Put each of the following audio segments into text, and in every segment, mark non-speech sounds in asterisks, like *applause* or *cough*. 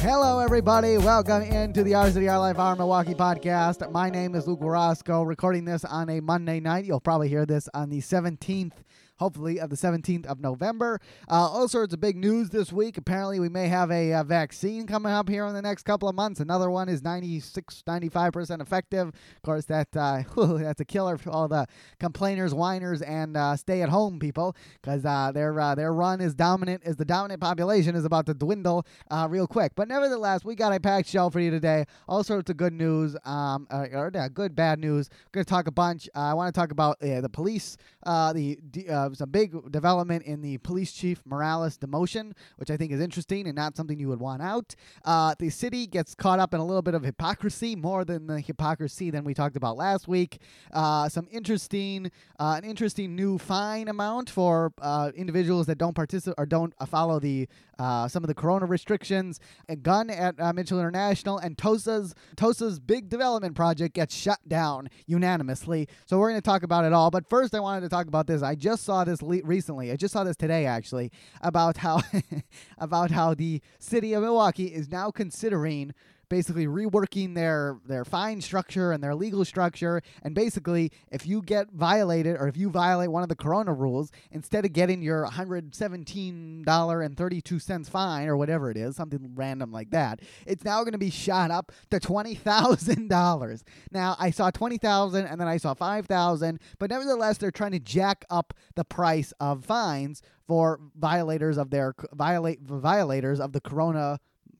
Hello, everybody. Welcome into the Our City, Our Life, Our Milwaukee podcast. My name is Luke Roscoe, recording this on a Monday night. You'll probably hear this on the 17th hopefully of the 17th of November. Uh, all sorts of big news this week. Apparently, we may have a, uh, vaccine coming up here in the next couple of months. Another one is 96, 95% effective. Of course, that uh, *laughs* that's a killer for all the complainers, whiners, and uh, stay-at-home people because uh, their uh, their run is dominant. Is the dominant population is about to dwindle real quick. But nevertheless, we got a packed show for you today. All sorts of good news, um, or good bad news. We're gonna talk a bunch. I want to talk about the police, the some big development in the police chief Morales demotion, which I think is interesting and not something you would want out. Uh, the city gets caught up in a little bit of hypocrisy, more than the hypocrisy than we talked about last week. Uh, some interesting, uh, an interesting new fine amount for uh, individuals that don't participate or don't uh, follow the uh, some of the corona restrictions. A gun at Mitchell International and Tosa's Tosa's big development project gets shut down unanimously. So we're going to talk about it all. But first, I wanted to talk about this. I just saw this le- recently. I just saw this today actually about how *laughs* about how the city of Milwaukee is now considering basically reworking their their fine structure and their legal structure. And basically, if you get violated or if you violate one of the Corona rules, instead of getting your $117.32 fine or whatever it is, something random like that, it's now going to be shot up to $20,000. Now, I saw 20000 and then I saw 5000 but nevertheless, they're trying to jack up the price of fines for violators of their violate violators of the corona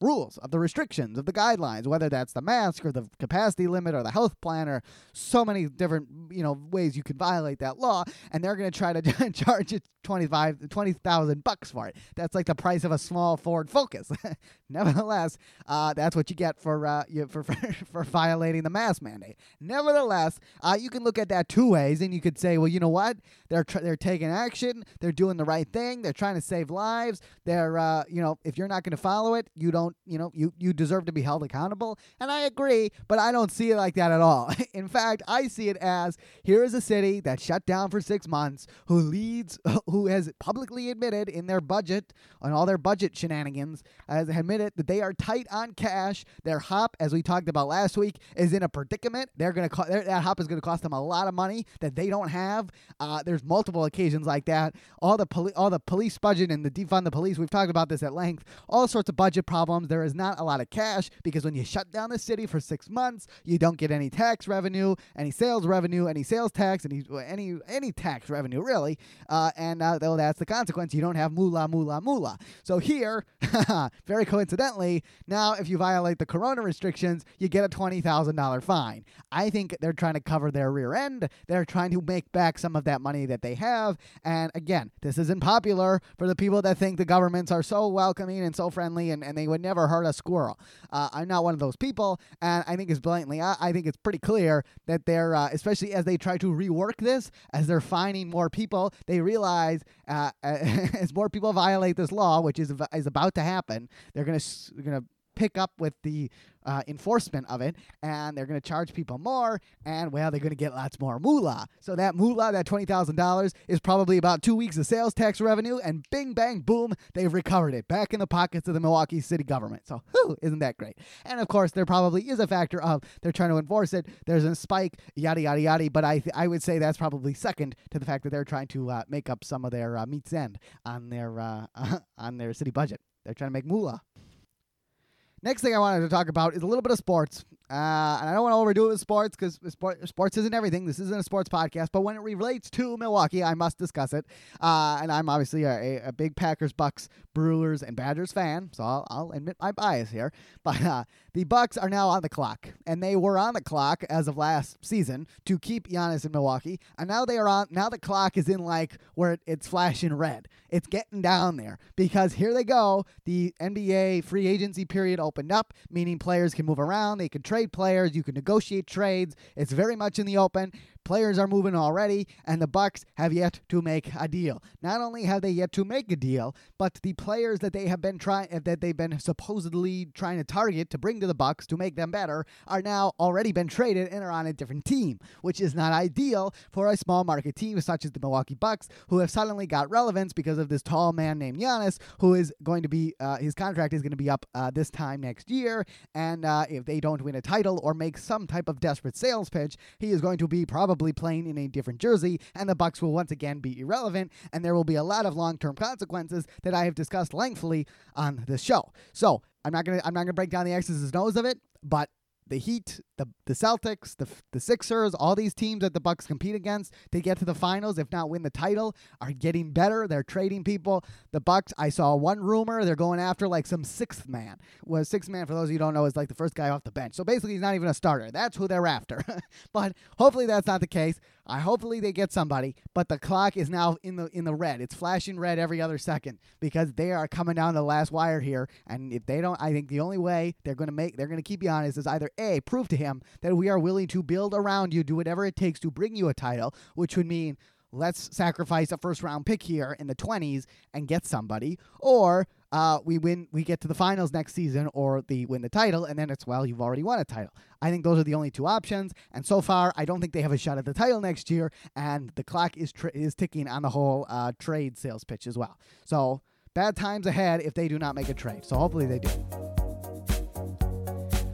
rules, of the restrictions, of the guidelines, whether that's the mask or the capacity limit or the health plan or so many different, you know, ways you can violate that law. And they're going to try to *laughs* charge you 25, 20,000 bucks for it. That's like the price of a small Ford Focus. *laughs* Nevertheless, uh, that's what you get for, uh, you, *laughs* for, for, violating the mask mandate. Nevertheless, uh, you can look at that two ways and you could say, well, you know what? They're, tr- they're taking action. They're doing the right thing. They're trying to save lives. They're, uh, you know, if you're not going to follow it, you don't don't, you know, you, you deserve to be held accountable. And I agree, but I don't see it like that at all. *laughs* in fact, I see it as here is a city that shut down for six months, who leads, *laughs* who has publicly admitted in their budget, on all their budget shenanigans, has admitted that they are tight on cash. Their hop, as we talked about last week, is in a predicament. They're going to that hop is going to cost them a lot of money that they don't have. Uh, there's multiple occasions like that. All the poli- all the police budget and the defund the police. We've talked about this at length. All sorts of budget problems problems. There is not a lot of cash because when you shut down the city for six months, you don't get any tax revenue, any sales revenue, any sales tax, any any any tax revenue really. Uh, and uh, though that's the consequence, you don't have moolah, moolah, moolah. So here, *laughs* very coincidentally, now if you violate the corona restrictions, you get a twenty thousand dollar fine. I think they're trying to cover their rear end. They're trying to make back some of that money that they have. And again, this isn't popular for the people that think the governments are so welcoming and so friendly and, and they would never never hurt a squirrel. Uh, I'm not one of those people, and I think it's blatantly, I, I think it's pretty clear that they're, uh, especially as they try to rework this, as they're finding more people, they realize uh, *laughs* as more people violate this law, which is is about to happen, they're gonna gonna pick up with the uh, enforcement of it, and they're going to charge people more, and well, they're going to get lots more moolah. So that moolah, that twenty thousand dollars, is probably about two weeks of sales tax revenue, and bing bang boom, they've recovered it back in the pockets of the Milwaukee City government. So, whew, isn't that great? And of course, there probably is a factor of they're trying to enforce it. There's a spike, yada yada yada. But I th- I would say that's probably second to the fact that they're trying to uh, make up some of their uh, meat's end on their uh, *laughs* on their city budget. They're trying to make moolah. Next thing I wanted to talk about is a little bit of sports. Uh, and I don't want to overdo it with sports because sport, sports isn't everything. This isn't a sports podcast, but when it relates to Milwaukee, I must discuss it. Uh, and I'm obviously a, a, big Packers, Bucks, Brewers, and Badgers fan, so I'll, I'll admit my bias here. *laughs* But uh, the Bucks are now on the clock, and they were on the clock as of last season to keep Giannis in Milwaukee, and now they are on. Now the clock is in like where it, it's flashing red. It's getting down there because here they go. The NBA free agency period opened up, meaning players can move around, they can trade trade players. You can negotiate trades. It's very much in the open. Players are moving already, and the Bucks have yet to make a deal. Not only have they yet to make a deal, but the players that they have been trying that they've been supposedly trying to target to bring to the Bucks to make them better are now already been traded and are on a different team, which is not ideal for a small market team such as the Milwaukee Bucks, who have suddenly got relevance because of this tall man named Giannis, who is going to be uh, his contract is going to be up uh, this time next year, and uh, if they don't win a title or make some type of desperate sales pitch, he is going to be probably playing in a different jersey, and the Bucks will once again be irrelevant, and there will be a lot of long-term consequences that I have discussed lengthily on this show. So I'm not gonna I'm not gonna break down the X's and O's of it, but the Heat, the the Celtics, the the Sixers, all these teams that the Bucks compete against to get to the finals, if not win the title, are getting better. They're trading people. The Bucks, I saw one rumor they're going after like some sixth man. Was sixth man for those of you who don't know is like the first guy off the bench. So basically, he's not even a starter. That's who they're after. *laughs* but hopefully that's not the case. I hopefully they get somebody, but the clock is now in the in the red. It's flashing red every other second because they are coming down the last wire here. And if they don't, I think the only way they're going to make they're going to keep Giannis is either a prove to him that we are willing to build around you, do whatever it takes to bring you a title, which would mean let's sacrifice a first round pick here in the 20s and get somebody, or uh, we win, we get to the finals next season, or the win the title, and then it's well, you've already won a title. I think those are the only two options, and so far, I don't think they have a shot at the title next year, and the clock is tr- is ticking on the whole uh, trade sales pitch as well. So bad times ahead if they do not make a trade. So hopefully they do.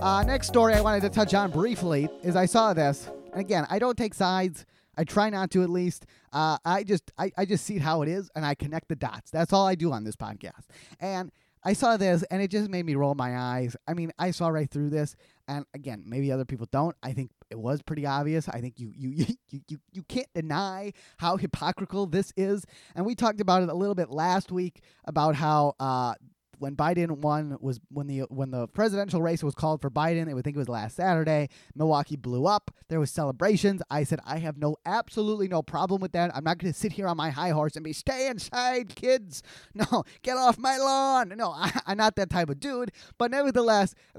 Uh, next story I wanted to touch on briefly is I saw this, and again, I don't take sides. I try not to at least. Uh, I just I, I just see how it is and I connect the dots. That's all I do on this podcast. And I saw this and it just made me roll my eyes. I mean, I saw right through this. And again, maybe other people don't. I think it was pretty obvious. I think you you *laughs* you you, you can't deny how hypocritical this is. And we talked about it a little bit last week about how uh, when Biden won was when the when the presidential race was called for Biden. I would think it was last Saturday. Milwaukee blew up. There was celebrations. I said I have no absolutely no problem with that. I'm not going to sit here on my high horse and be stay inside, kids. *laughs* No, get off my lawn. No, *laughs* I, am not that type of dude. But nevertheless, *laughs*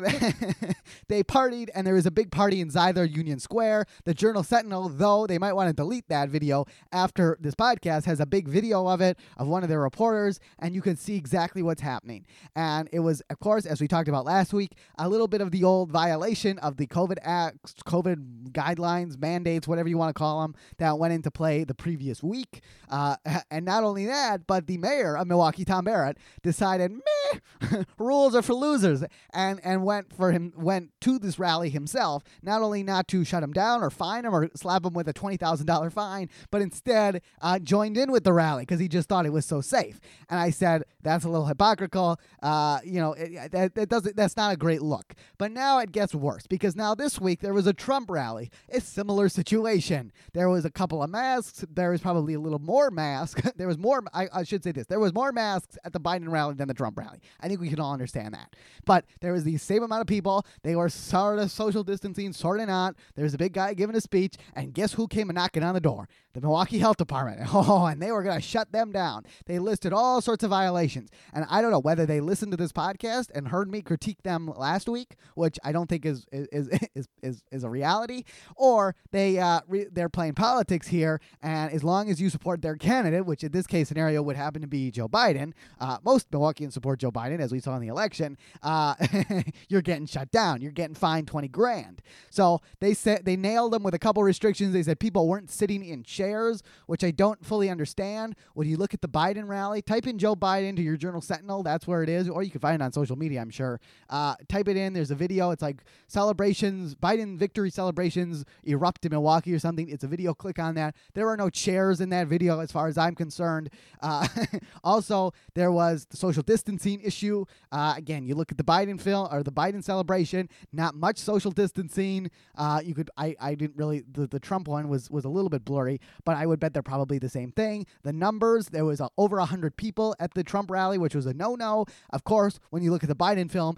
they partied and there was a big party in Zeidler Union Square. The Journal Sentinel, though they might want to delete that video after this podcast, has a big video of it of one of their reporters, and you can see exactly what's happening. And it was, of course, as we talked about last week, a little bit of the old violation of the COVID acts, COVID guidelines, mandates, whatever you want to call them, that went into play the previous week. Uh, *laughs* and not only that, but the mayor of Milwaukee, Tom Barrett, decided, meh, *laughs* rules are for losers, and and went for him, went to this rally himself. Not only not to shut him down or fine him or slap him with a twenty thousand dollar fine, but instead uh, joined in with the rally because he just thought it was so safe. And I said that's a little hypocritical uh, you know, it, that, that doesn't that's not a great look. But now it gets worse because now this week there was a Trump rally. A similar situation. There was a couple of masks. There was probably a little more masks. *laughs* there was more. I, I should say this. There was more masks at the Biden rally than the Trump rally. I think we can all understand that. But there was the same amount of people. They were sort of social distancing, sort of not. There was a big guy giving a speech, and guess who came knocking on the door? The Milwaukee Health Department. *laughs* Oh, and they were going to shut them down. They listed all sorts of violations, and I don't know whether they listened to this podcast and heard me critique them last week, which I don't think is is *laughs* is is, is a reality, or they uh, re- they're playing politics here. And as long as you support their candidate, which in this case scenario would happen to be Joe Biden, uh, most Milwaukeeans support Joe Biden, as we saw in the election. Uh, *laughs* you're getting shut down. You're getting fined twenty grand. So they said they nailed them with a couple restrictions. They said people weren't sitting in chairs, which I don't fully understand. When you look at the Biden rally, type in Joe Biden to your Journal Sentinel. That's where it is, or you can find it on social media, I'm sure. Uh, type it in. There's a video. It's like celebrations, Biden victory celebrations erupt in Milwaukee or something. It's a video. Click on that. There are no chairs in that video, as far as I'm concerned. Uh, *laughs* also, there was the social distancing issue. Uh, again, you look at the Biden film or the Biden celebration. Not much social distancing. Uh, you could. I. I didn't really. The, the Trump one was was a little bit blurry, but I would bet they're probably the same thing. The numbers. There was over hundred people at the Trump rally, which was a no-no. Of course, when you look at the Biden film,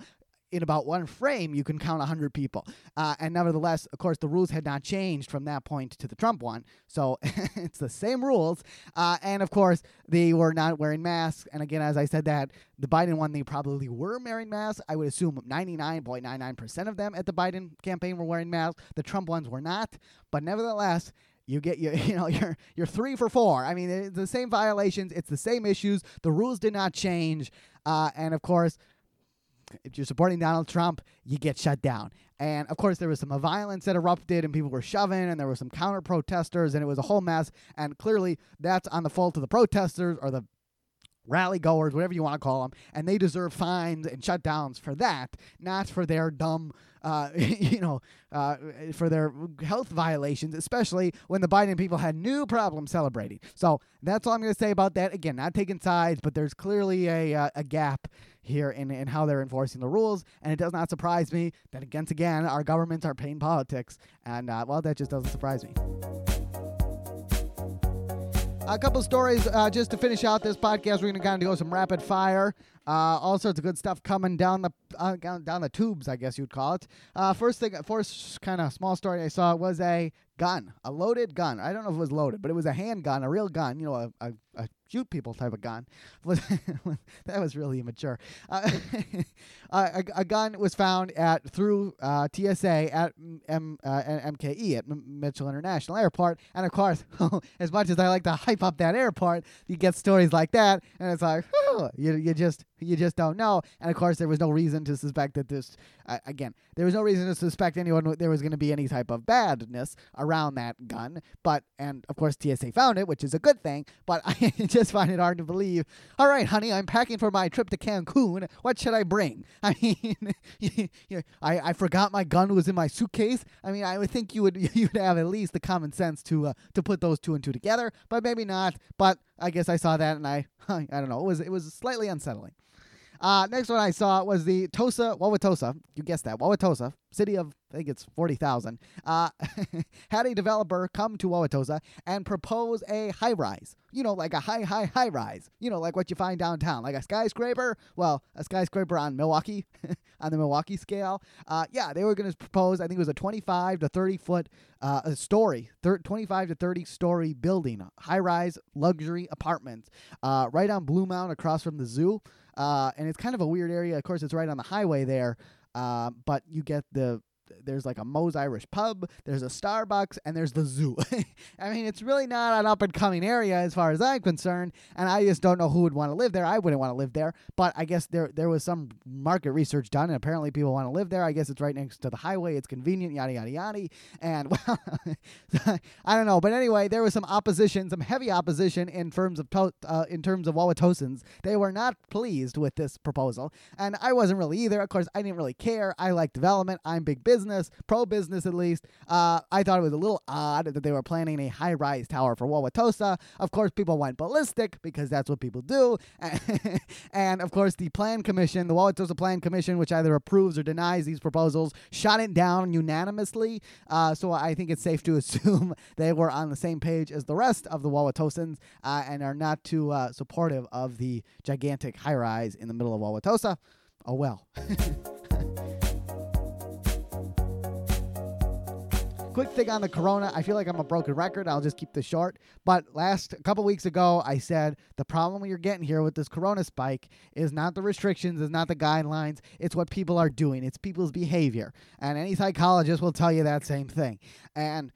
in about one frame, you can count 100 people. Uh, and nevertheless, of course, the rules had not changed from that point to the Trump one. So *laughs* it's the same rules. Uh, and of course, they were not wearing masks. And again, as I said that, the Biden one, they probably were wearing masks. I would assume 99.99% of them at the Biden campaign were wearing masks. The Trump ones were not. But nevertheless, you get you *laughs* you know you're you're three for four. I mean, it's the same violations, it's the same issues. The rules did not change, uh, and of course, if you're supporting Donald Trump, you get shut down. And of course, there was some violence that erupted, and people were shoving, and there were some counter protesters, and it was a whole mess. And clearly, that's on the fault of the protesters or the rally goers, whatever you want to call them, and they deserve fines and shutdowns for that, not for their dumb, uh, *laughs* you know, uh, for their health violations, especially when the Biden people had new problems celebrating. So that's all I'm going to say about that. Again, not taking sides, but there's clearly a, uh, a gap here in, in how they're enforcing the rules, and it does not surprise me that, again, again, our governments are paying politics, and, uh, well, that just doesn't surprise me. A couple stories uh, just to finish out this podcast. We're going to kind of go some rapid fire. Uh, all sorts of good stuff coming down the uh, down the tubes, I guess you'd call it. Uh, first thing, first kind of small story I saw was a gun, a loaded gun. I don't know if it was loaded, but it was a handgun, a real gun. You know, a, a, a shoot people type of gun. *laughs* that was really immature. Uh, *laughs* a, a, gun was found at through uh, TSA at M, uh, MKE at Mitchell International Airport, and of course, *laughs* as much as I like to hype up that airport, you get stories like that, and it's like, you you just you just don't know. And of course, there was no reason to suspect that this, uh, again, there was no reason to suspect anyone there was going to be any type of badness around that gun. But, and of course, TSA found it, which is a good thing. But *laughs* I just find it hard to believe. All right, honey, I'm packing for my trip to Cancun. What should I bring? *laughs* I mean, *laughs* you, you, I, I forgot my gun was in my suitcase. I mean, I would think you would you'd have at least the common sense to uh, to put those two and two together, but maybe not. But I guess I saw that and I I don't know. It was it was slightly unsettling. Uh, next one I saw was the Tosa, Wauwatosa. You guessed that, Wauwatosa, city of I think it's forty thousand. Uh, *laughs* had a developer come to Wauwatosa and propose a high rise. You know, like a high, high, high rise. You know, like what you find downtown, like a skyscraper. Well, a skyscraper on Milwaukee, *laughs* on the Milwaukee scale. Uh, yeah, they were going to propose. I think it was a twenty-five to thirty foot uh, story, thir- twenty-five to thirty story building, high rise luxury apartments, uh, right on Blue Mound across from the zoo. Uh, and it's kind of a weird area. Of course, it's right on the highway there, uh, but you get the there's like a Moe's Irish pub, there's a Starbucks, and there's the zoo. *laughs* I mean, it's really not an up and coming area as far as I'm concerned, and I just don't know who would want to live there. I wouldn't want to live there, but I guess there there was some market research done, and apparently people want to live there. I guess it's right next to the highway, it's convenient, yada yada yada. And *laughs* well, I don't know, but anyway, there was some opposition, some heavy opposition in terms of to- uh, in terms of Wauwatosans. They were not pleased with this proposal, and I wasn't really either. Of course, I didn't really care. I like development. I'm big business business, pro business at least. Uh, I thought it was a little odd that they were planning a high rise tower for Wauwatosa. Of course, people went ballistic because that's what people do. *laughs* and of course, the Plan Commission, the Wauwatosa Plan Commission, which either approves or denies these proposals, shot it down unanimously. Uh, so I think it's safe to *laughs* assume they were on the same page as the rest of the Wauwatosans uh, and are not too uh, supportive of the gigantic high rise in the middle of Wauwatosa. Oh well. *laughs* Quick thing on the corona. I feel like I'm a broken record. I'll just keep this short. But last a couple weeks ago, I said the problem you're getting here with this corona spike is not the restrictions, is not the guidelines. It's what people are doing. It's people's behavior. And any psychologist will tell you that same thing. And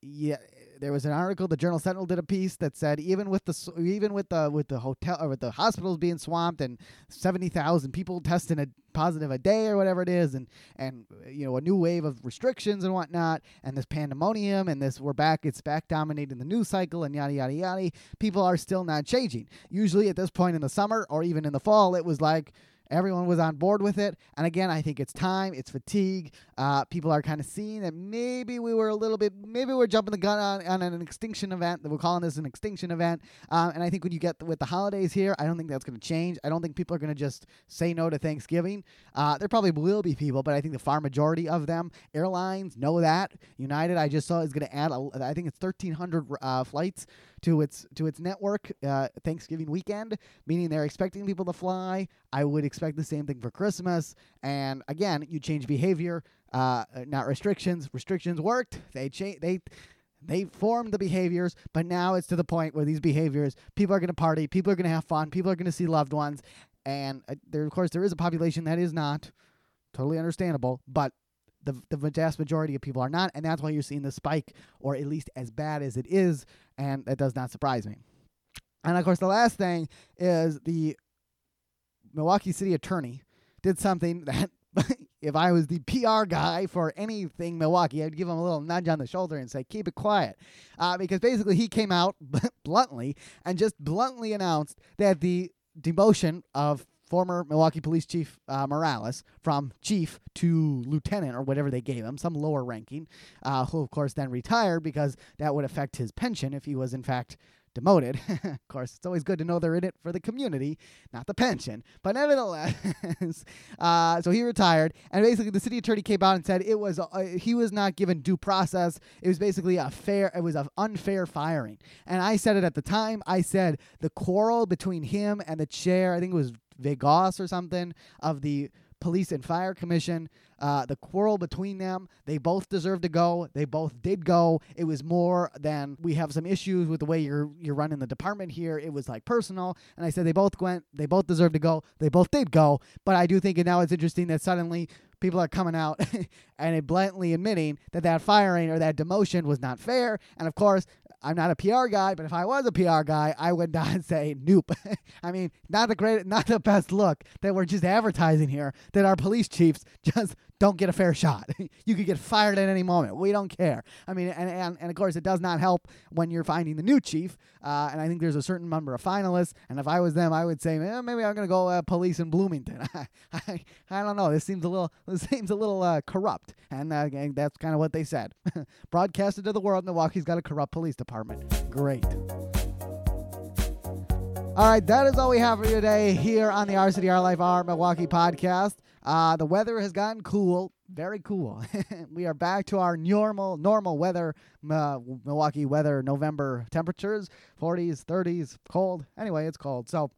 yeah, there was an article the Journal Sentinel did a piece that said even with the even with the with the hotel or with the hospitals being swamped and 70,000 people testing a positive a day or whatever it is and and you know a new wave of restrictions and whatnot and this pandemonium and this we're back it's back dominating the news cycle and yada yada yada people are still not changing. Usually at this point in the summer or even in the fall it was like Everyone was on board with it. And again, I think it's time, it's fatigue. Uh, people are kind of seeing that maybe we were a little bit, maybe we're jumping the gun on, on an extinction event, that we're calling this an extinction event. Um, and I think when you get with the holidays here, I don't think that's going to change. I don't think people are going to just say no to Thanksgiving. Uh, there probably will be people, but I think the far majority of them, airlines know that. United, I just saw, is going to add, a, I think it's 1,300 uh, flights to its to its network uh, Thanksgiving weekend, meaning they're expecting people to fly. I would expect the same thing for Christmas. And again, you change behavior, uh, not restrictions. Restrictions worked. They change. They they formed the behaviors, but now it's to the point where these behaviors, people are going to party, people are going to have fun, people are going to see loved ones, and uh, there, of course, there is a population that is not totally understandable, but the, the vast majority of people are not, and that's why you're seeing the spike, or at least as bad as it is, and that does not surprise me. And of course, the last thing is the Milwaukee City Attorney did something *laughs* that if I was the PR guy for anything Milwaukee, I'd give him a little nudge on the shoulder and say, keep it quiet. Uh, because basically, he came out *laughs* bluntly and just bluntly announced that the demotion of former Milwaukee Police Chief uh, Morales from chief to lieutenant or whatever they gave him, some lower ranking, uh, who of course then retired because that would affect his pension if he was in fact demoted. *laughs* of course, it's always good to know they're in it for the community, not the pension. But nevertheless, *laughs* uh, so he retired, and basically the city attorney came out and said it was uh, he was not given due process. It was basically a fair, it was an unfair firing. And I said it at the time. I said the quarrel between him and the chair, I think it was Vegas or something of the Police and Fire Commission. Uh, the quarrel between them, they both deserve to go. They both did go. It was more than we have some issues with the way you're you're running the department here. It was like personal, and I said they both went. They both deserve to go. They both did go. But I do think now it's interesting that suddenly people are coming out *laughs* and blatantly admitting that that firing or that demotion was not fair. And of course, I'm not a PR guy, but if I was a PR guy, I would *laughs* not say nope. *laughs* I mean, not the great, not the best look that we're just advertising here. That our police chiefs *laughs* just don't get a fair shot. you could get fired at any moment. We don't care. I mean, and, and, and of course, it does not help when you're finding the new chief. Uh, and I think there's a certain number of finalists. And if I was them, I would say, eh, maybe I'm going to go uh, police in Bloomington. I, I don't know. This seems a little this seems a little uh, corrupt. And uh, that's kind of what they said. Broadcasted to the world, Milwaukee's got a corrupt police department. Great. All right, that is all we have for you today here on the Our City, Our Life, Our Milwaukee podcast. Uh, the weather has gotten cool, very cool. *laughs* we are back to our normal normal weather, uh, Milwaukee weather, November temperatures, 40s, 30s, cold. Anyway, it's cold. So.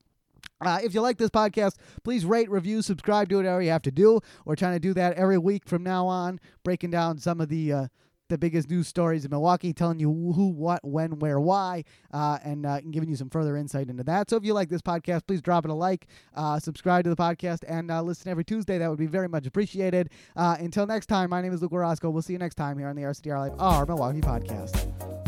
Uh, if you like this podcast, please rate, review, subscribe, do whatever you have to do. We're trying to do that every week from now on, breaking down some of the uh, the biggest news stories in Milwaukee, telling you who, what, when, where, why, uh, and, uh, giving you some further insight into that. So if you like this podcast, please drop it a like, uh, subscribe to the podcast, and uh, listen every Tuesday. That would be very much appreciated. Uh, until next time, my name is Luke Roscoe. We'll see you next time here on the Our City, Our Life, our Milwaukee podcast.